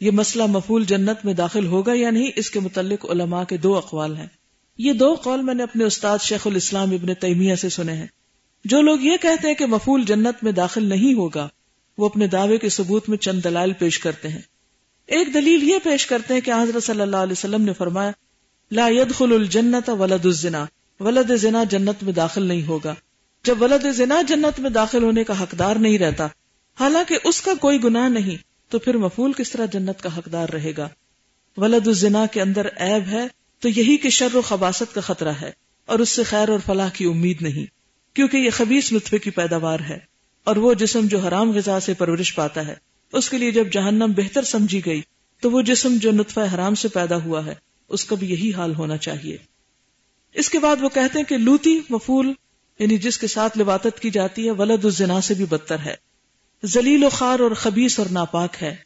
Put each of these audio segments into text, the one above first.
یہ مسئلہ مفول جنت میں داخل ہوگا یا نہیں، اس کے متعلق علماء کے دو اقوال ہیں۔ یہ دو قول میں نے اپنے استاد شیخ الاسلام ابن تیمیہ سے سنے ہیں۔ جو لوگ یہ کہتے ہیں کہ مفول جنت میں داخل نہیں ہوگا، وہ اپنے دعوے کے ثبوت میں چند دلائل پیش کرتے ہیں۔ ایک دلیل یہ پیش کرتے ہیں کہ حضرت صلی اللہ علیہ وسلم نے فرمایا، لا يدخل الجنت ولد الزنا، ولد زنا جنت میں داخل نہیں ہوگا۔ جب ولد زنا جنت میں داخل ہونے کا حقدار نہیں رہتا، حالانکہ اس کا کوئی گناہ نہیں۔ تو پھر مفول کس طرح جنت کا حقدار رہے گا؟ ولد الزنا کے اندر عیب ہے، تو یہی کہ شر و خباست کا خطرہ ہے، اور اس سے خیر اور فلاح کی امید نہیں، کیونکہ یہ خبیص نطفے کی پیداوار ہے، اور وہ جسم جو حرام غذا سے پرورش پاتا ہے، اس کے لیے جب جہنم بہتر سمجھی گئی، تو وہ جسم جو نطفہ حرام سے پیدا ہوا ہے، اس کا بھی یہی حال ہونا چاہیے۔ اس کے بعد وہ کہتے ہیں کہ لوتی مفول یعنی جس کے ساتھ لباتت کی جاتی ہے، ولد الزنا سے بھی بدتر ہے۔ زلیل و خار اور خبیص اور ناپاک ہے۔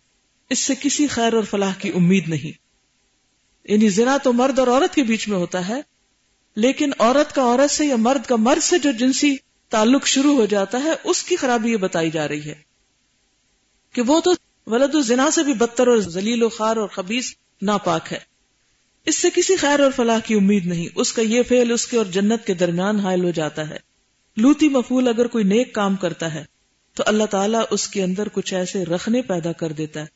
اس سے کسی خیر اور فلاح کی امید نہیں۔ یعنی زنا تو مرد اور عورت کے بیچ میں ہوتا ہے، لیکن عورت کا عورت سے یا مرد کا مرد سے جو جنسی تعلق شروع ہو جاتا ہے، اس کی خرابی یہ بتائی جا رہی ہے۔ کہ وہ تو ولد الزنا سے بھی بدتر اور ذلیل و خار اور خبیص ناپاک ہے۔ اس سے کسی خیر اور فلاح کی امید نہیں۔ اس کا یہ فعل اس کے اور جنت کے درمیان حائل ہو جاتا ہے۔ لوتی مفول اگر کوئی نیک کام کرتا ہے تو اللہ تعالیٰ اس کے اندر کچھ ایسے رکھنے پیدا کر دیتا ہے،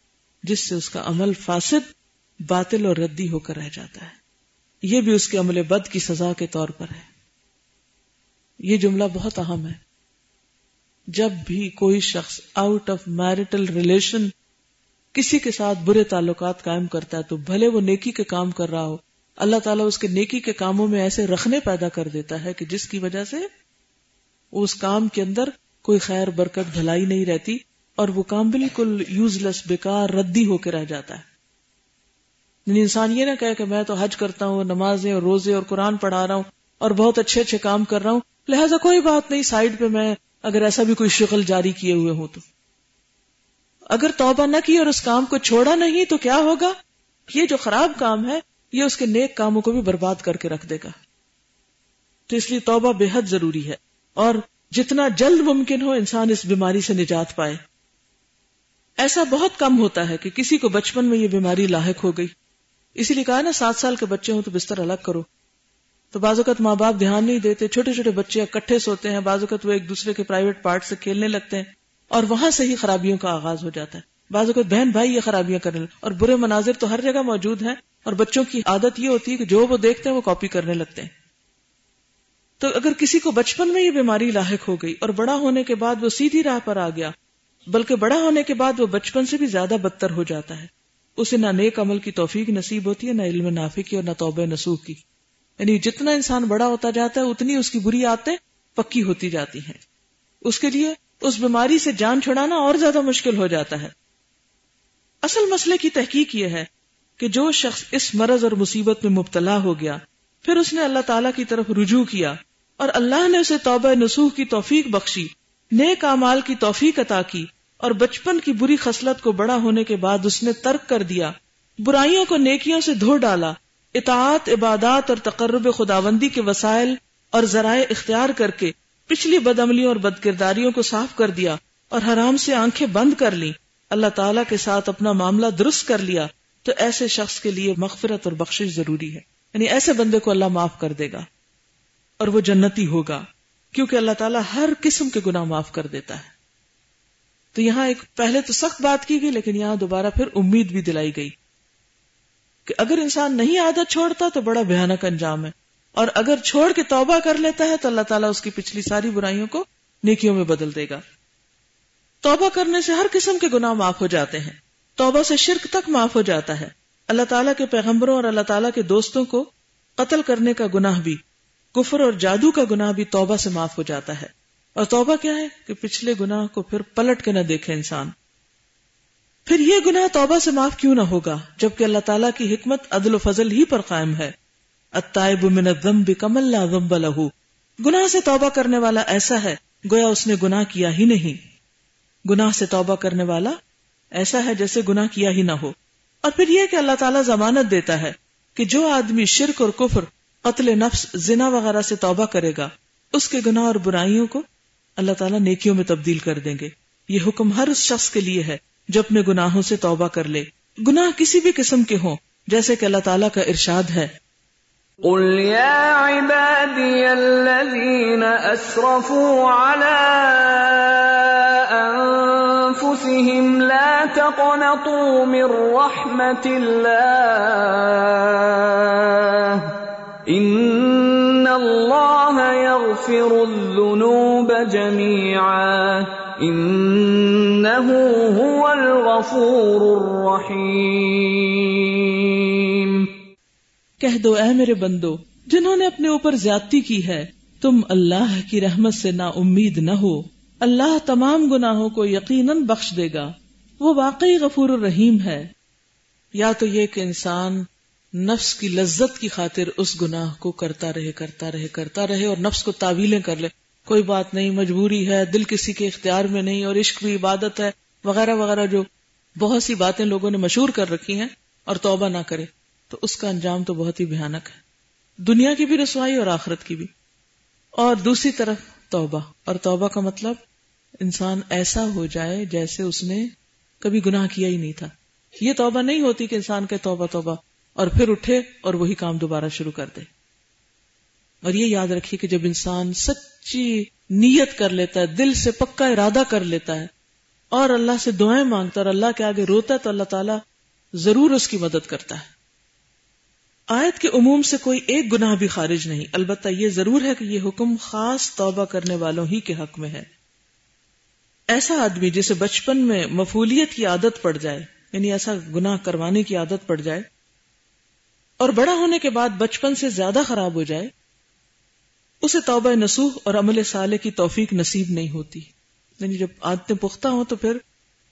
جس سے اس کا عمل فاسد، باطل اور ردی ہو کر رہ جاتا ہے۔ یہ بھی اس کے عمل بد کی سزا کے طور پر ہے۔ یہ جملہ بہت اہم ہے۔ جب بھی کوئی شخص آؤٹ آف میرٹل ریلیشن کسی کے ساتھ برے تعلقات قائم کرتا ہے، تو بھلے وہ نیکی کے کام کر رہا ہو، اللہ تعالیٰ اس کے نیکی کے کاموں میں ایسے رکھنے پیدا کر دیتا ہے کہ جس کی وجہ سے اس کام کے اندر کوئی خیر برکت بھلائی نہیں رہتی اور وہ کام بالکل یوز لیس بیکار، ردی ہو کے رہ جاتا ہے۔ یعنی انسان یہ نہ کہے کہ میں تو حج کرتا ہوں، نمازیں اور روزے اور قرآن پڑھا رہا ہوں اور بہت اچھے اچھے کام کر رہا ہوں۔ لہٰذا کوئی بات نہیں، سائڈ پہ میں اگر ایسا بھی کوئی شکل جاری کیے ہوئے ہوں تو۔ اگر توبہ نہ کی اور اس کام کو چھوڑا نہیں تو کیا ہوگا؟ یہ جو خراب کام ہے، یہ اس کے نیک کاموں کو بھی برباد کر کے رکھ دے گا۔ تو اس لیے توبہ بے حد ضروری ہے۔ اور جتنا جلد ممکن ہو انسان اس بیماری سے نجات پائے۔ ایسا بہت کم ہوتا ہے کہ کسی کو بچپن میں یہ بیماری لاحق ہو گئی۔ اسی لیے کہا نا، سات سال کے بچے ہوں تو بستر الگ کرو۔ تو بعض اوقات ماں باپ دھیان نہیں دیتے، چھوٹے چھوٹے بچے اکٹھے سوتے ہیں، بعض اوقات وہ ایک دوسرے کے پرائیویٹ پارٹ سے کھیلنے لگتے ہیں اور وہاں سے ہی خرابیوں کا آغاز ہو جاتا ہے۔ بعض اوقات بہن بھائی یہ خرابیاں کرنے اور برے مناظر تو ہر جگہ موجود ہیں اور بچوں کی عادت یہ ہوتی ہے کہ جو وہ دیکھتے ہیں وہ کاپی کرنے لگتے ہیں۔ تو اگر کسی کو بچپن میں یہ بیماری لاحق ہو گئی اور بڑا ہونے کے بعد وہ سیدھی راہ پر آ گیا، بلکہ بڑا ہونے کے بعد وہ بچپن سے بھی زیادہ بدتر ہو جاتا ہے، اسے نہ نیک عمل کی توفیق نصیب ہوتی ہے، نہ علم نافی کی اور نہ توبہ نسوخ کی۔ یعنی جتنا انسان بڑا ہوتا جاتا ہے، اتنی اس کی بری آتے پکی ہوتی جاتی ہیں۔ اس کے لیے اس بیماری سے جان چھڑانا اور زیادہ مشکل ہو جاتا ہے۔ اصل مسئلے کی تحقیق یہ ہے کہ جو شخص اس مرض اور مصیبت میں مبتلا ہو گیا، پھر اس نے اللہ تعالی کی طرف رجوع کیا اور اللہ نے اسے توبہ نسوح کی توفیق بخشی، نیک اعمال کی توفیق عطا کی، اور بچپن کی بری خصلت کو بڑا ہونے کے بعد اس نے ترک کر دیا، برائیوں کو نیکیوں سے دھو ڈالا، اطاعت، عبادات اور تقرب خداوندی کے وسائل اور ذرائع اختیار کر کے پچھلی بد عملیوں اور بد کرداریوں کو صاف کر دیا اور حرام سے آنکھیں بند کر لی اللہ تعالیٰ کے ساتھ اپنا معاملہ درست کر لیا، تو ایسے شخص کے لیے مغفرت اور بخشش ضروری ہے۔ یعنی ایسے بندے کو اللہ معاف کر دے گا۔ اور وہ جنتی ہوگا، کیونکہ اللہ تعالیٰ ہر قسم کے گناہ معاف کر دیتا ہے۔ تو یہاں ایک پہلے تو سخت بات کی گئی، لیکن یہاں دوبارہ پھر امید بھی دلائی گئی کہ اگر انسان نہیں عادت چھوڑتا تو بڑا بھیانک انجام ہے۔ اور اگر چھوڑ کے توبہ کر لیتا ہے تو اللہ تعالیٰ اس کی پچھلی ساری برائیوں کو نیکیوں میں بدل دے گا۔ توبہ کرنے سے ہر قسم کے گناہ معاف ہو جاتے ہیں۔ توبہ سے شرک تک معاف ہو جاتا ہے۔ اللہ تعالیٰ کے پیغمبروں اور اللہ تعالیٰ کے دوستوں کو قتل کرنے کا گناہ بھی کفر اور جادو کا گناہ بھی توبہ سے معاف ہو جاتا ہے۔ اور توبہ کیا ہے؟ کہ پچھلے گناہ کو پھر پلٹ کے نہ دیکھے انسان۔ پھر یہ گناہ توبہ سے معاف کیوں نہ ہوگا؟ جبکہ اللہ تعالیٰ کی حکمت عدل و فضل ہی پر قائم ہے۔ من الذنب کمل لا ذنب له۔ گناہ سے توبہ کرنے والا ایسا ہے، گویا اس نے گناہ کیا ہی نہیں۔ گناہ سے توبہ کرنے والا ایسا ہے جیسے گناہ کیا ہی نہ ہو۔ اور پھر یہ کہ اللہ تعالیٰ ضمانت دیتا ہے کہ جو آدمی شرک اور کفر قتل نفس، زنا وغیرہ سے توبہ کرے گا، اس کے گناہ اور برائیوں کو اللہ تعالیٰ نیکیوں میں تبدیل کر دیں گے۔ یہ حکم ہر اس شخص کے لیے ہے جو اپنے گناہوں سے توبہ کر لے۔ گناہ کسی بھی قسم کے ہوں، جیسے کہ اللہ تعالیٰ کا ارشاد ہے۔ قل يا عبادي الذين أسرفوا على أنفسهم لا تقنطوا من رحمة الله. إن الله يغفر الذنوب جميعا. إنه هو الغفور الرحيم. کہہ دو اے میرے بندو، جنہوں نے اپنے اوپر زیادتی کی ہے، تم اللہ کی رحمت سے نا امید نہ ہو۔ اللہ تمام گناہوں کو یقیناً بخش دے گا۔ وہ واقعی غفور الرحیم ہے۔ یا تو یہ کہ انسان نفس کی لذت کی خاطر اس گناہ کو کرتا رہے کرتا رہے کرتا رہے اور نفس کو تعویلیں کر لے۔ کوئی بات نہیں، مجبوری ہے، دل کسی کے اختیار میں نہیں اور عشق بھی عبادت ہے، وغیرہ وغیرہ جو بہت سی باتیں لوگوں نے مشہور کر رکھی ہیں اور توبہ نہ کرے۔ تو اس کا انجام تو بہت ہی بھیانک ہے۔ دنیا کی بھی رسوائی اور آخرت کی بھی۔ اور دوسری طرف توبہ۔ اور توبہ کا مطلب انسان ایسا ہو جائے جیسے اس نے کبھی گناہ کیا ہی نہیں تھا۔ یہ توبہ نہیں ہوتی کہ انسان کے توبہ توبہ۔ اور پھر اٹھے اور وہی کام دوبارہ شروع کر دے۔ اور یہ یاد رکھیے کہ جب انسان سچی نیت کر لیتا ہے، دل سے پکا ارادہ کر لیتا ہے اور اللہ سے دعائیں مانگتا اور اللہ کے آگے روتا ہے، تو اللہ تعالیٰ ضرور اس کی مدد کرتا ہے۔ آیت کے عموم سے کوئی ایک گناہ بھی خارج نہیں، البتہ یہ ضرور ہے کہ یہ حکم خاص توبہ کرنے والوں ہی کے حق میں ہے۔ ایسا آدمی جسے بچپن میں مفولیت کی عادت پڑ جائے یعنی ایسا گناہ کروانے کی عادت پڑ جائے اور بڑا ہونے کے بعد بچپن سے زیادہ خراب ہو جائے، اسے توبہ نسوح اور عمل سالے کی توفیق نصیب نہیں ہوتی۔ یعنی جب عادتیں پختہ ہوں تو پھر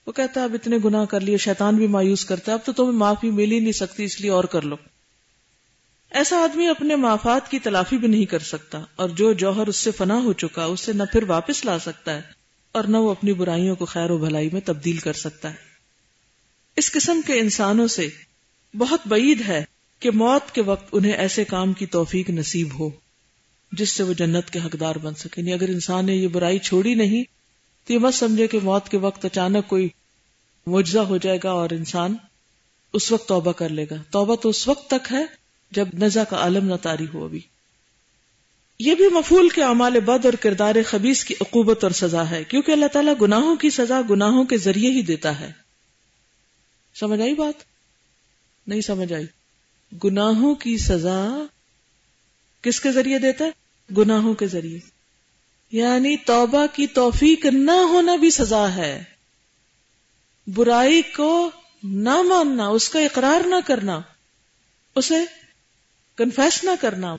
وہ کہتا ہے، اب اتنے گناہ کر لیے، شیطان بھی مایوس کرتا ہے، اب تو تمہیں معافی مل ہی نہیں سکتی، اس لیے اور کر لو۔ ایسا آدمی اپنے مافات کی تلافی بھی نہیں کر سکتا، اور جو جوہر اس سے فنا ہو چکا، اسے نہ پھر واپس لا سکتا ہے، اور نہ وہ اپنی برائیوں کو خیر و بھلائی میں تبدیل کر سکتا ہے۔ اس قسم کے انسانوں سے بہت بعید ہے کہ موت کے وقت انہیں ایسے کام کی توفیق نصیب ہو جس سے وہ جنت کے حقدار بن سکے یعنی اگر انسان نے یہ برائی چھوڑی نہیں، تو یہ مت سمجھے کہ موت کے وقت اچانک کوئی معجزہ ہو جائے گا اور انسان اس وقت توبہ کر لے گا۔ توبہ تو اس وقت تک ہے جب نزا کا عالم نہ تاری ہو ابھی۔ یہ بھی مفول کے اعمال بد اور کردار خبیص کی عقوبت اور سزا ہے، کیونکہ اللہ تعالیٰ گناہوں کی سزا گناہوں کے ذریعے ہی دیتا ہے۔ سمجھ آئی بات؟ نہیں سمجھ آئی۔ گناہوں کی سزا کس کے ذریعے دیتا ہے؟ گناہوں کے ذریعے۔ یعنی توبہ کی توفیق نہ ہونا بھی سزا ہے۔ برائی کو نہ ماننا، اس کا اقرار نہ کرنا، اسے کنفیس نہ کرنا۔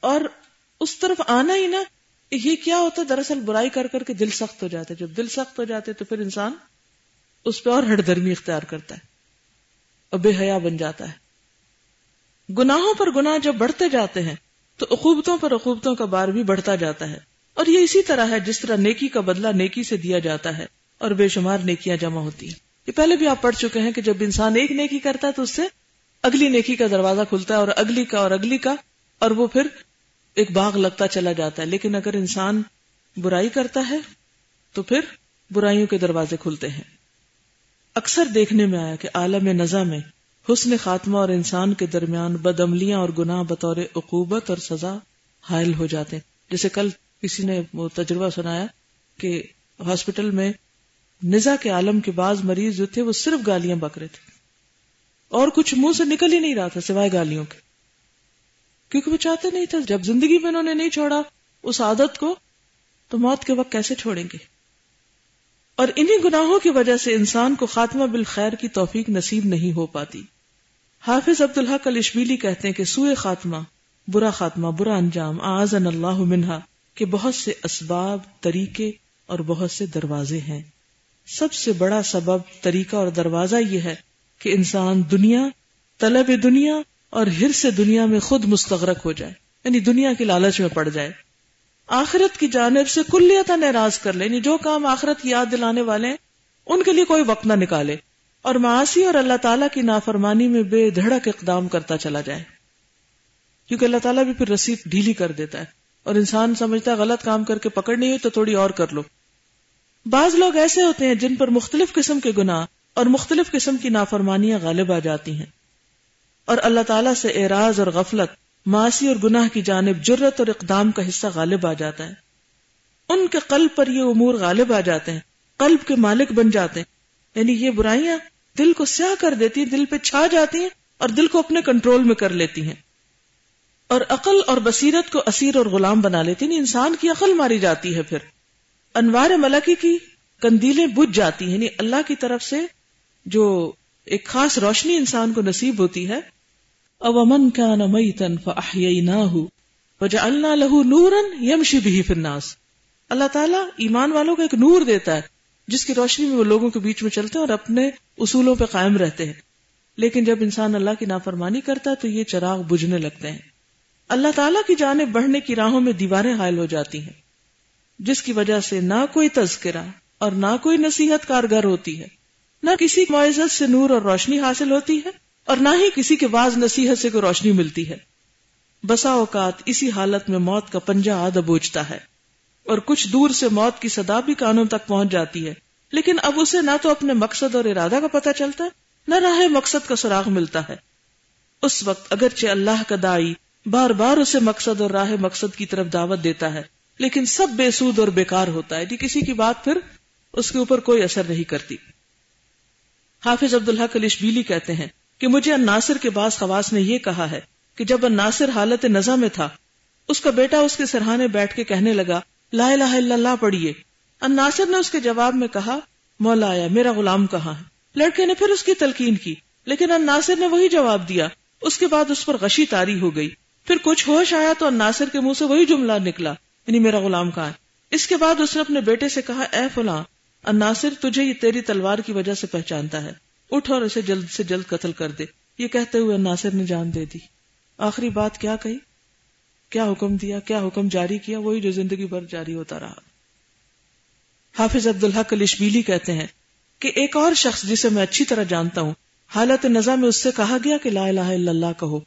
اور اس طرف آنا ہی نہ، یہ کیا ہوتا ہے؟ دراصل برائی کر کر کے دل سخت ہو جاتا ہے۔ جب دل سخت ہو جاتے تو پھر انسان اس پہ اور ہڑ درمی اختیار کرتا ہے اور بے حیا بن جاتا ہے۔ گناہوں پر گناہ جب بڑھتے جاتے ہیں، تو اقوبتوں پر اقوبتوں کا بار بھی بڑھتا جاتا ہے۔ اور یہ اسی طرح ہے جس طرح نیکی کا بدلہ نیکی سے دیا جاتا ہے اور بے شمار نیکیاں جمع ہوتی ہیں۔ یہ پہلے بھی آپ پڑھ چکے ہیں کہ جب انسان ایک نیکی کرتا ہے تو اس سے اگلی نیکی کا دروازہ کھلتا ہے اور اگلی کا اور اگلی کا، اور وہ پھر ایک باغ لگتا چلا جاتا ہے۔ لیکن اگر انسان برائی کرتا ہے تو پھر برائیوں کے دروازے کھلتے ہیں۔ اکثر دیکھنے میں آیا کہ عالم نزا میں حسن خاتمہ اور انسان کے درمیان بدعملیاں اور گناہ بطور عقوبت اور سزا حائل ہو جاتے ہیں۔ جیسے کل کسی نے وہ تجربہ سنایا کہ ہاسپٹل میں نزا کے عالم کے بعض مریض جو تھے وہ صرف گالیاں بک رہے تھے۔ اور کچھ منہ سے نکل ہی نہیں رہا تھا سوائے گالیوں کے۔ کیونکہ وہ چاہتے نہیں تھے، جب زندگی میں انہوں نے نہیں چھوڑا، اس عادت کو تو موت کے وقت کیسے چھوڑیں گے؟ اور انہی گناہوں کی وجہ سے انسان کو خاتمہ بالخیر کی توفیق نصیب نہیں ہو پاتی۔ حافظ عبد الحق الشبیلی کہتے ہیں کہ سوئے خاتمہ، برا خاتمہ، برا انجام آزن اللہ منہا، کہ بہت سے اسباب، طریقے اور بہت سے دروازے ہیں۔ سب سے بڑا سبب، طریقہ اور دروازہ یہ ہے کہ انسان دنیا، طلب دنیا اور ہر سے دنیا میں خود مستغرق ہو جائے یعنی دنیا کی لالچ میں پڑ جائے۔ آخرت کی جانب سے کلیتا ناراض کر لے یعنی جو کام آخرت کی یاد دلانے والے ہیں، ان کے لیے کوئی وقت نہ نکالے۔ اور معاشی اور اللہ تعالیٰ کی نافرمانی میں بے دھڑک اقدام کرتا چلا جائے۔ کیونکہ اللہ تعالیٰ بھی پھر رسید ڈھیلی کر دیتا ہے۔ اور انسان سمجھتا ہے غلط کام کر کے پکڑ نہیں ہوئی تو تھوڑی اور کر لو۔ بعض لوگ ایسے ہوتے ہیں جن پر مختلف قسم کے گناہ اور مختلف قسم کی نافرمانیاں غالب آ جاتی ہیں۔ اور اللہ تعالیٰ سے اعراض اور غفلت معاشی اور گناہ کی جانب جرت اور اقدام کا حصہ غالب آ جاتا ہے۔ ان کے قلب پر یہ امور غالب آ جاتے ہیں۔ قلب کے مالک بن جاتے ہیں۔ یعنی یہ برائیاں دل کو سیاہ کر دیتی ہیں، دل پہ چھا جاتی ہیں اور دل کو اپنے کنٹرول میں کر لیتی ہیں۔ اور عقل اور بصیرت کو اسیر اور غلام بنا لیتی ہیں یعنی انسان کی عقل ماری جاتی ہے پھر۔ انوار ملکی کی کندیلیں بجھ جاتی ہیں یعنی اللہ کی طرف سے جو ایک خاص روشنی انسان کو نصیب ہوتی ہے۔ او امن کا نمتن نہ اللہ لہو نورن یمشی بھی فرناس اللہ تعالیٰ ایمان والوں کو ایک نور دیتا ہے۔ جس کی روشنی میں وہ لوگوں کے بیچ میں چلتے ہیں اور اپنے اصولوں پہ قائم رہتے ہیں۔ لیکن جب انسان اللہ کی نافرمانی کرتا ہے تو یہ چراغ بجھنے لگتے ہیں۔ اللہ تعالیٰ کی جانب بڑھنے کی راہوں میں دیواریں حائل ہو جاتی ہیں۔ جس کی وجہ سے نہ کوئی تذکرہ اور نہ کوئی نصیحت کارگر ہوتی ہے۔ نہ کسی معزت سے نور اور روشنی حاصل ہوتی ہے اور نہ ہی کسی کے بعض نصیحت سے کوئی روشنی ملتی ہے۔ بسا اوقات اسی حالت میں موت کا پنجہ آدھا بوجھتا ہے۔ اور کچھ دور سے موت کی صدا بھی کانوں تک پہنچ جاتی ہے۔ لیکن اب اسے نہ تو اپنے مقصد اور ارادہ کا پتہ چلتا ہے، نہ راہ مقصد کا سراغ ملتا ہے۔ اس وقت اگرچہ اللہ کا دائی بار بار اسے مقصد اور راہ مقصد کی طرف دعوت دیتا ہے، لیکن سب بے سود اور بیکار ہوتا ہے۔ جی کسی کی بات پھر اس کے اوپر کوئی اثر نہیں کرتی۔ حافظ عبداللہ کلش بیلی کہتے ہیں کہ مجھے الناصر کے بعض خواص نے یہ کہا ہے کہ جب الناصر حالت نظر میں تھا، اس کا بیٹا اس کے سرحانے بیٹھ کے کہنے لگا لا الہ الا اللہ پڑھیے۔ الناصر نے اس کے جواب میں کہا، مولا آیا، میرا غلام کہاں ہے؟ لڑکے نے پھر اس کی تلقین کی، لیکن الناصر نے وہی جواب دیا۔ اس کے بعد اس پر غشی تاری ہو گئی۔ پھر کچھ ہوش آیا تو الناصر کے منہ سے وہی جملہ نکلا یعنی میرا غلام کہاں ہے؟ اس کے بعد اس نے اپنے بیٹے سے کہا، اے فلاں الناصر تجھے یہ تیری تلوار کی وجہ سے پہچانتا ہے۔ اٹھ اور اسے جلد سے جلد قتل کر دے۔ یہ کہتے ہوئے الناصر نے جان دے دی۔ آخری بات کیا کہی؟ کیا حکم دیا، کیا حکم جاری کیا، وہی جو زندگی بھر جاری ہوتا رہا۔ حافظ عبد الحق الشبیلی کہتے ہیں کہ ایک اور شخص جسے میں اچھی طرح جانتا ہوں، حالت نظا میں اس سے کہا گیا کہ لا الہ الا اللہ کہو۔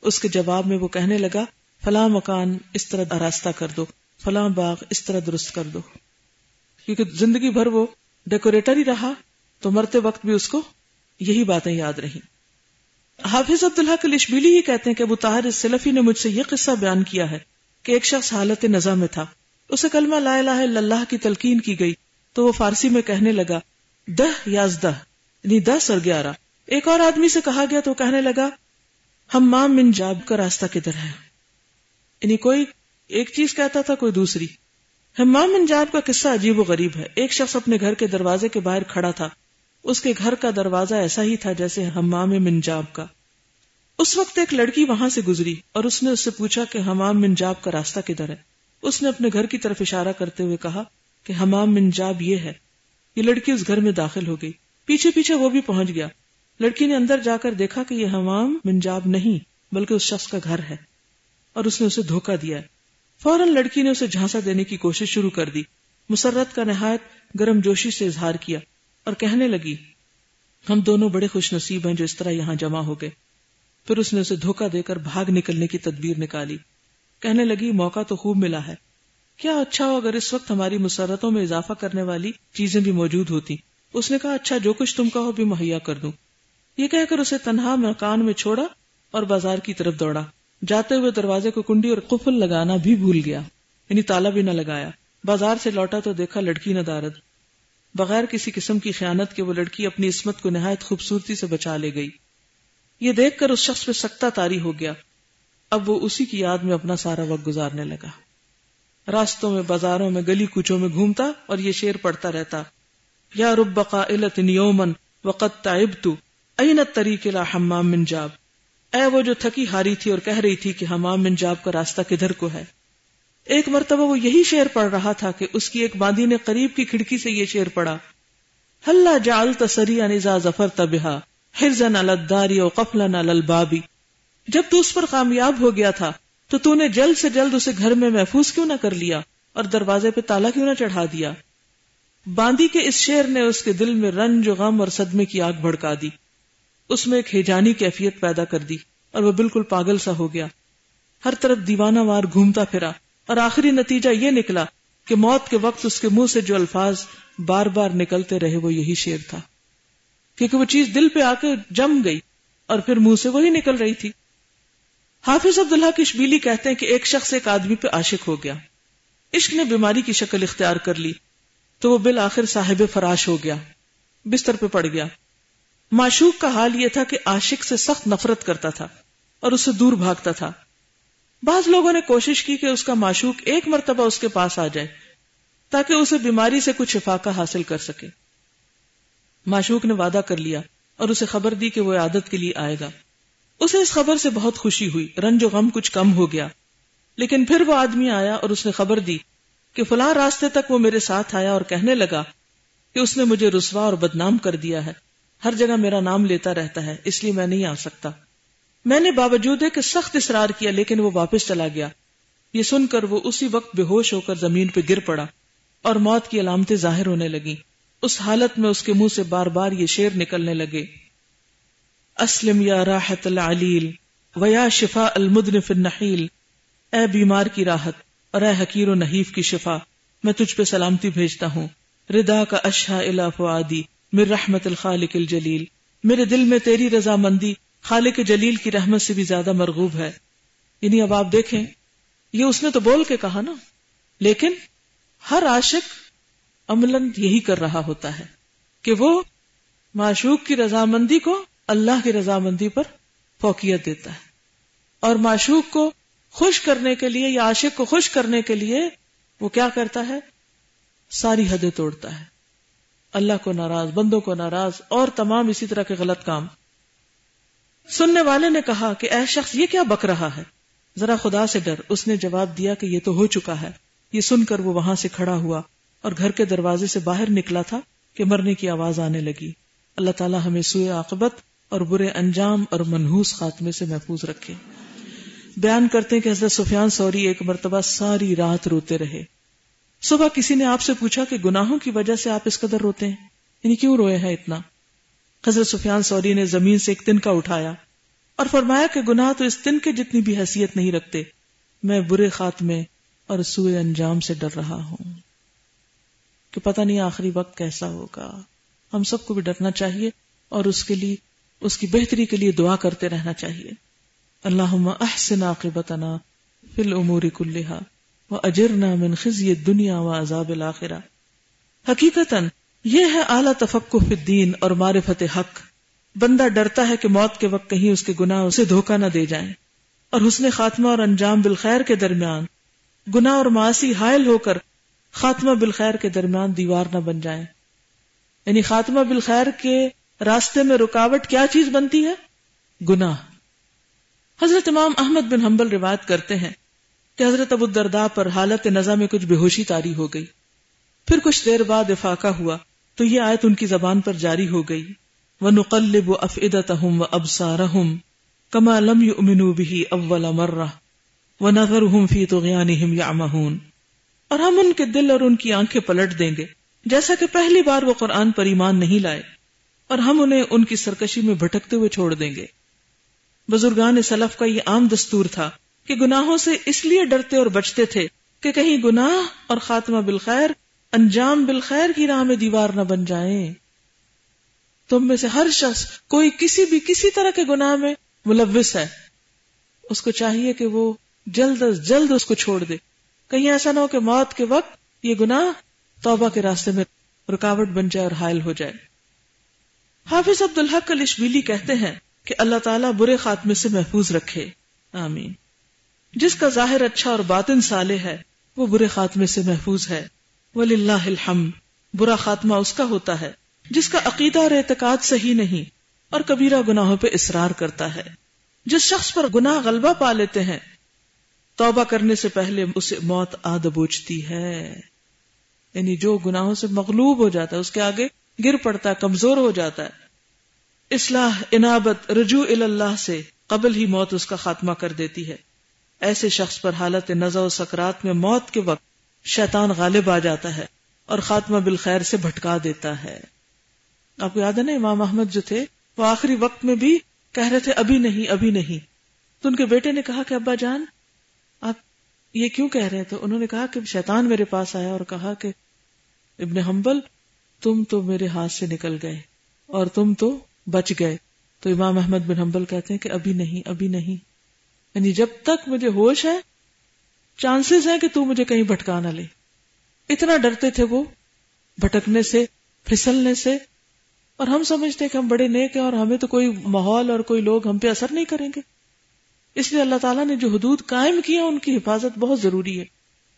اس کے جواب میں وہ کہنے لگا، فلاں مکان اس طرح آراستہ کر دو، فلاں باغ اس طرح درست کر دو۔ کیونکہ زندگی بھر وہ ڈیکوریٹر ہی رہا، تو مرتے وقت بھی اس کو یہی باتیں یاد رہی حافظ عبداللہ کلشبیلی ہی کہتے ہیں کہ ابو طاہر سلفی نے مجھ سے یہ قصہ بیان کیا ہے کہ ایک شخص حالت نظا میں تھا۔ اسے کلمہ لا الہ الا اللہ کی تلقین کی گئی تو وہ فارسی میں کہنے لگا، دہ یازدہ یعنی دس اور گیارہ ایک اور آدمی سے کہا گیا تو کہنے لگا، ہم مام من جاب کا راستہ کدھر ہے؟ یعنی کوئی ایک چیز کہتا تھا، کوئی دوسری۔ ہمام من جاب کا قصہ عجیب و غریب ہے۔ ایک شخص اپنے گھر کے دروازے کے باہر کھڑا تھا۔ اس کے گھر کا دروازہ ایسا ہی تھا جیسے ہمام منجاب کا۔ اس وقت ایک لڑکی وہاں سے گزری اور اس نے اس سے پوچھا کہ ہمام منجاب کا راستہ کدھر ہے۔ اس نے اپنے گھر کی طرف اشارہ کرتے ہوئے کہا کہ ہمام منجاب یہ ہے۔ یہ لڑکی اس گھر میں داخل ہو گئی۔ پیچھے پیچھے وہ بھی پہنچ گیا۔ لڑکی نے اندر جا کر دیکھا کہ یہ ہمام منجاب نہیں، بلکہ اس شخص کا گھر ہے۔ اور اس نے اسے دھوکا دیا فوراً لڑکی نے اسے جھانسا دینے کی کوشش شروع کر دی۔ مسرت کا نہایت گرم جوشی سے اظہار کیا۔ اور کہنے لگی، ہم دونوں بڑے خوش نصیب ہیں جو اس طرح یہاں جمع ہو گئے۔ پھر اس نے اسے دھوکا دے کر بھاگ نکلنے کی تدبیر نکالی۔ کہنے لگی، موقع تو خوب ملا ہے۔ کیا اچھا ہو اگر اس وقت ہماری مسرتوں میں اضافہ کرنے والی چیزیں بھی موجود ہوتی۔ اس نے کہا اچھا جو کچھ تم کہو بھی مہیا کر دوں۔ یہ کہہ کر اسے تنہا مکان میں چھوڑا اور بازار کی طرف دوڑا۔ جاتے ہوئے دروازے کو کنڈی اور قفل لگانا بھی بھول گیا یعنی تالا بھی نہ لگایا۔ بازار سے لوٹا تو دیکھا لڑکی نہ دارد۔ بغیر کسی قسم کی خیانت کے وہ لڑکی اپنی عصمت کو نہایت خوبصورتی سے بچا لے گئی۔ یہ دیکھ کر اس شخص پہ سکتا تاری ہو گیا۔ اب وہ اسی کی یاد میں اپنا سارا وقت گزارنے لگا۔ راستوں میں، بازاروں میں، گلی کوچوں میں گھومتا اور یہ شیر پڑتا رہتا۔ یا رب قائلت یومن وقت تعبت این الطریق الى حمام من جاب۔ اے وہ جو تھکی ہاری تھی اور کہہ رہی تھی کہ حمام من جاب کا راستہ کدھر کو ہے۔ ایک مرتبہ وہ یہی شعر پڑھ رہا تھا کہ اس کی ایک باندی نے قریب کی کھڑکی سے یہ شعر پڑھا ہلا جال تسری انزا ظفر تبہا ہرزن الداری و قفلن البابی جب تو اس پر کامیاب ہو گیا تھا، تو تو نے جلد سے جلد اسے گھر میں محفوظ کیوں نہ کر لیا اور دروازے پہ تالا کیوں نہ چڑھا دیا؟ باندی کے اس شعر نے اس کے دل میں رنج، غم اور صدمے کی آگ بھڑکا دی۔ اس میں ایک ہیجانی کیفیت پیدا کر دی اور وہ بالکل پاگل سا ہو گیا۔ ہر طرف دیوانہ وار گھومتا پھرا۔ اور آخری نتیجہ یہ نکلا کہ موت کے وقت اس کے منہ سے جو الفاظ بار بار نکلتے رہے وہ یہی شیر تھا۔ کیونکہ وہ چیز دل پہ آ کے جم گئی اور پھر منہ سے وہی نکل رہی تھی۔ حافظ عبداللہ کی شبیلی کہتے ہیں کہ ایک شخص ایک آدمی پہ عاشق ہو گیا۔ عشق نے بیماری کی شکل اختیار کر لی تو وہ بالآخر صاحب فراش ہو گیا۔ بستر پہ پڑ گیا۔ معشوق کا حال یہ تھا کہ عاشق سے سخت نفرت کرتا تھا اور اس سے دور بھاگتا تھا۔ بعض لوگوں نے کوشش کی کہ اس کا معشوق ایک مرتبہ اس کے پاس آ جائے تاکہ اسے بیماری سے کچھ شفاقہ حاصل کر سکے۔ معشوق نے وعدہ کر لیا اور اسے خبر دی کہ وہ عادت کے لیے آئے گا۔ اسے اس خبر سے بہت خوشی ہوئی، رنج و غم کچھ کم ہو گیا۔ لیکن پھر وہ آدمی آیا اور اس نے خبر دی کہ فلاں راستے تک وہ میرے ساتھ آیا اور کہنے لگا کہ اس نے مجھے رسوا اور بدنام کر دیا ہے۔ ہر جگہ میرا نام لیتا رہتا ہے، اس لیے میں نہیں آ سکتا۔ میں نے باوجود ہے کہ سخت اصرار کیا لیکن وہ واپس چلا گیا۔ یہ سن کر وہ اسی وقت بے ہوش ہو کر زمین پہ گر پڑا اور موت کی علامتیں ظاہر ہونے لگی اس حالت میں اس کے منہ سے بار بار یہ شیر نکلنے لگے۔ اسلم یا راحت العلیل ویا شفا المدن فی النحیل۔ اے بیمار کی راحت اور اے حکیر و نحیف کی شفا، میں تجھ پہ سلامتی بھیجتا ہوں۔ ردا کا اشہ الا فعادی مر رحمت الخالق الجلیل۔ میرے دل میں تیری رضا مندی خالق جلیل کی رحمت سے بھی زیادہ مرغوب ہے۔ یعنی اب آپ دیکھیں، یہ اس نے تو بول کے کہا نا۔ لیکن ہر عاشق عملاً یہی کر رہا ہوتا ہے کہ وہ معشوق کی رضامندی کو اللہ کی رضامندی پر فوقیت دیتا ہے۔ اور معشوق کو خوش کرنے کے لیے یا عاشق کو خوش کرنے کے لیے وہ کیا کرتا ہے؟ ساری حدیں توڑتا ہے۔ اللہ کو ناراض، بندوں کو ناراض اور تمام اسی طرح کے غلط کام۔ سننے والے نے کہا کہ اے شخص، یہ کیا بک رہا ہے؟ ذرا خدا سے ڈر، اس نے جواب دیا کہ یہ تو ہو چکا ہے۔ یہ سن کر وہ وہاں سے کھڑا ہوا اور گھر کے دروازے سے باہر نکلا تھا کہ مرنے کی آواز آنے لگی۔ اللہ تعالیٰ ہمیں سوئے عاقبت اور برے انجام اور منحوس خاتمے سے محفوظ رکھے۔ بیان کرتے ہیں کہ حضرت سفیان سوری ایک مرتبہ ساری رات روتے رہے۔ صبح کسی نے آپ سے پوچھا کہ گناہوں کی وجہ سے آپ اس قدر روتے ہیں؟ یعنی کیوں روئے ہیں اتنا؟ حضرت سفیان سوری نے زمین سے ایک تن کا اٹھایا اور فرمایا کہ گناہ تو اس تن کے جتنی بھی حیثیت نہیں رکھتے، میں برے خاتمے اور سوئے انجام سے ڈر رہا ہوں۔ کہ پتہ نہیں آخری وقت کیسا ہوگا۔ ہم سب کو بھی ڈرنا چاہیے اور اس کے لیے، اس کی بہتری کے لیے دعا کرتے رہنا چاہیے۔ اللہ احسن عاقبتنا فی الامور کلہا و اجرنا من خزی دنیا و عذاب الاخرہ۔ حقیقتا یہ ہے اعلی تفقہ فی الدین اور معرفت حق۔ بندہ ڈرتا ہے کہ موت کے وقت کہیں اس کے گناہ اسے دھوکہ نہ دے جائیں۔ اور حسن خاتمہ اور انجام بالخیر کے درمیان۔ گناہ اور معاشی حائل ہو کر خاتمہ بالخیر کے درمیان دیوار نہ بن جائیں۔ یعنی خاتمہ بالخیر کے راستے میں رکاوٹ کیا چیز بنتی ہے؟ گناہ۔ حضرت امام احمد بن حنبل روایت کرتے ہیں کہ حضرت ابو الدرداء پر حالت نظا میں کچھ بے ہوشی تاری ہو گئی۔ پھر کچھ دیر بعد افاقہ ہوا۔ تو یہ آیت ان کی زبان پر جاری ہو گئی۔ وہ نقلب و افعدتہم و ابصارہم کما لم یؤمنوا به اول مرہ و نظرہم فی طغیانہم اور ہم ان کے دل اور ان کی آنکھیں پلٹ دیں گے، جیسا کہ پہلی بار وہ قرآن پر ایمان نہیں لائے۔ اور ہم انہیں ان کی سرکشی میں بھٹکتے ہوئے چھوڑ دیں گے۔ بزرگان سلف کا یہ عام دستور تھا کہ گناہوں سے اس لیے ڈرتے اور بچتے تھے کہ کہیں گناہ اور خاتمہ بالخیر انجام بالخیر کی راہ میں دیوار نہ بن جائیں تم میں سے ہر شخص کوئی کسی بھی کسی طرح کے گناہ میں ملوث ہے۔ اس کو چاہیے کہ وہ جلد از جلد اس کو چھوڑ دے۔ کہیں ایسا نہ ہو کہ موت کے وقت یہ گناہ توبہ کے راستے میں رکاوٹ بن جائے اور حائل ہو جائے۔ حافظ عبد الحق الشبیلی کہتے ہیں کہ اللہ تعالیٰ برے خاتمے سے محفوظ رکھے۔ آمین۔ جس کا ظاہر اچھا اور باطن صالح ہے، وہ برے خاتمے سے محفوظ ہے۔ ولی اللہ برا خاتمہ اس کا ہوتا ہے، جس کا عقیدہ اور اعتقاد صحیح نہیں اور کبیرہ گناہوں پہ اصرار کرتا ہے۔ جس شخص پر گناہ غلبہ پا لیتے ہیں، توبہ کرنے سے پہلے اسے موت آد بوجھتی ہے۔ یعنی جو گناہوں سے مغلوب ہو جاتا ہے، اس کے آگے گر پڑتا ہے، کمزور ہو جاتا ہے۔ اصلاح، انابت، رجوع اللہ سے قبل ہی موت اس کا خاتمہ کر دیتی ہے۔ ایسے شخص پر حالت نظر و سکرات میں موت کے وقت شیطان غالب آ جاتا ہے اور خاتمہ بالخیر سے بھٹکا دیتا ہے۔ آپ کو یاد ہے نا امام احمد جو تھے، وہ آخری وقت میں بھی کہہ رہے تھے، ابھی نہیں ابھی نہیں۔ تو ان کے بیٹے نے کہا کہ ابا جان، آپ یہ کیوں کہہ رہے تھے انہوں نے کہا کہ شیطان میرے پاس آیا اور کہا کہ، ابن حنبل، تم تو میرے ہاتھ سے نکل گئے اور تم تو بچ گئے۔ تو امام احمد بن حنبل کہتے ہیں کہ ابھی نہیں ابھی نہیں۔ یعنی جب تک مجھے ہوش ہے چانسز ہیں کہ تو مجھے کہیں بھٹکا نہ لے۔ اتنا ڈرتے تھے وہ بھٹکنے سے، پھسلنے سے۔ اور ہم سمجھتے کہ ہم بڑے نیک ہیں اور ہمیں تو کوئی ماحول اور کوئی لوگ ہم پہ اثر نہیں کریں گے۔ اس لیے اللہ تعالیٰ نے جو حدود قائم کیا ان کی حفاظت بہت ضروری ہے۔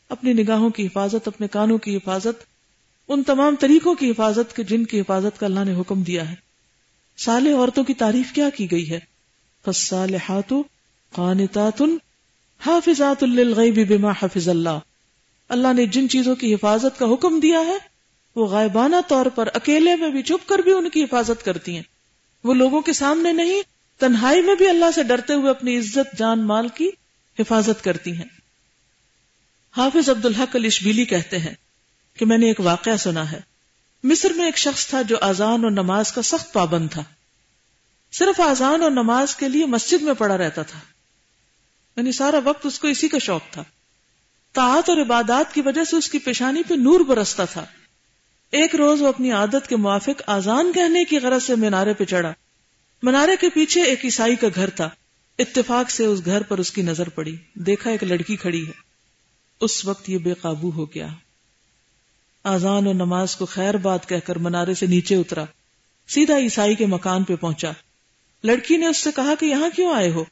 اپنی نگاہوں کی حفاظت، اپنے کانوں کی حفاظت، ان تمام طریقوں کی حفاظت کے جن کی حفاظت کا اللہ نے حکم دیا ہے۔ سالے عورتوں کی تعریف کیا کی گئی ہے؟ فصالحات قانتات حافظات للغیب بما حفظ اللہ۔ اللہ نے جن چیزوں کی حفاظت کا حکم دیا ہے، وہ غائبانہ طور پر اکیلے میں بھی چھپ کر بھی ان کی حفاظت کرتی ہیں۔ وہ لوگوں کے سامنے نہیں، تنہائی میں بھی اللہ سے ڈرتے ہوئے اپنی عزت، جان، مال کی حفاظت کرتی ہیں۔ حافظ عبد الحق الشبیلی کہتے ہیں کہ میں نے ایک واقعہ سنا ہے۔ مصر میں ایک شخص تھا جو آزان اور نماز کا سخت پابند تھا۔ صرف آزان اور نماز کے لیے مسجد میں پڑا رہتا تھا۔ یعنی سارا وقت اس کو اسی کا شوق تھا۔ طاعت اور عبادات کی وجہ سے اس کی پیشانی پہ نور برستا تھا۔ ایک روز وہ اپنی عادت کے موافق آزان کہنے کی غرض سے مینارے پہ چڑھا۔ منارے کے پیچھے ایک عیسائی کا گھر تھا۔ اتفاق سے اس گھر پر اس کی نظر پڑی۔ دیکھا ایک لڑکی کھڑی ہے۔ اس وقت یہ بے قابو ہو گیا۔ آزان اور نماز کو خیر بات کہہ کر منارے سے نیچے اترا۔ سیدھا عیسائی کے مکان پہ پہنچا۔ لڑکی نے اس سے کہا کہ یہاں کیوں آئے ہو؟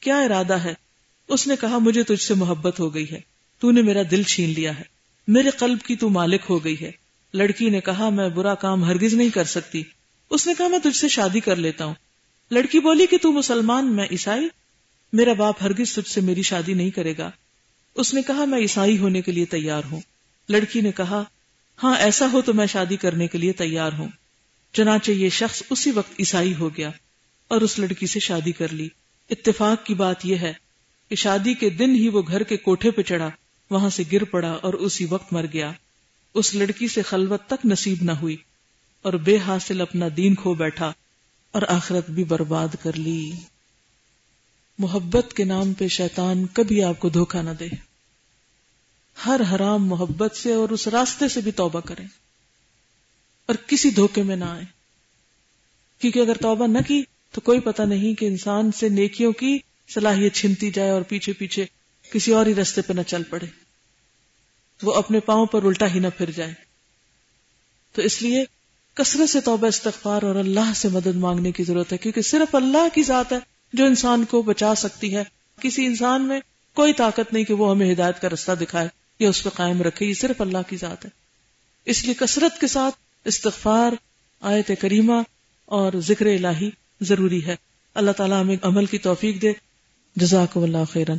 کیا ارادہ ہے؟ اس نے کہا، مجھے تجھ سے محبت ہو گئی ہے۔ تو نے میرا دل چھین لیا ہے۔ میرے قلب کی تو مالک ہو گئی ہے۔ لڑکی نے کہا، میں برا کام ہرگز نہیں کر سکتی۔ اس نے کہا، میں تجھ سے شادی کر لیتا ہوں۔ لڑکی بولی کہ تو مسلمان، میں عیسائی؟ میرا باپ ہرگز تجھ سے میری شادی نہیں کرے گا۔ اس نے کہا، میں عیسائی ہونے کے لیے تیار ہوں۔ لڑکی نے کہا ہاں ایسا ہو تو میں شادی کرنے کے لیے تیار ہوں۔ چنانچہ یہ شخص اسی وقت عیسائی ہو گیا اور اس لڑکی سے شادی کر لی۔ اتفاق کی بات یہ ہے کہ شادی کے دن ہی وہ گھر کے کوٹھے پہ چڑھا، وہاں سے گر پڑا اور اسی وقت مر گیا۔ اس لڑکی سے خلوت تک نصیب نہ ہوئی اور بے حاصل اپنا دین کھو بیٹھا اور آخرت بھی برباد کر لی۔ محبت کے نام پہ شیطان کبھی آپ کو دھوکہ نہ دے۔ ہر حرام محبت سے اور اس راستے سے بھی توبہ کریں۔ اور کسی دھوکے میں نہ آئے کیونکہ اگر توبہ نہ کی تو کوئی پتہ نہیں کہ انسان سے نیکیوں کی صلاحیت چھنتی جائے اور پیچھے پیچھے کسی اور ہی رستے پہ نہ چل پڑے۔ وہ اپنے پاؤں پر الٹا ہی نہ پھر جائے۔ تو اس لیے کثرت سے توبہ، استغفار اور اللہ سے مدد مانگنے کی ضرورت ہے، کیونکہ صرف اللہ کی ذات ہے جو انسان کو بچا سکتی ہے۔ کسی انسان میں کوئی طاقت نہیں کہ وہ ہمیں ہدایت کا رستہ دکھائے، یا اس پہ قائم رکھے، یہ صرف اللہ کی ذات ہے۔ اس لیے کثرت کے ساتھ استغفار، آیت کریمہ اور ذکر الہی ضروری ہے۔ اللہ تعالیٰ ہمیں عمل کی توفیق دے۔ جزاک اللہ خیرن.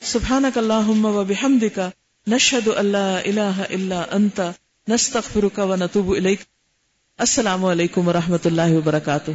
سبحانک اللہم و بحمدک، نشہد اللہ الہ الا انت، نستغفرک و نتوب الیک. السلام علیکم و رحمۃ اللہ وبرکاتہ.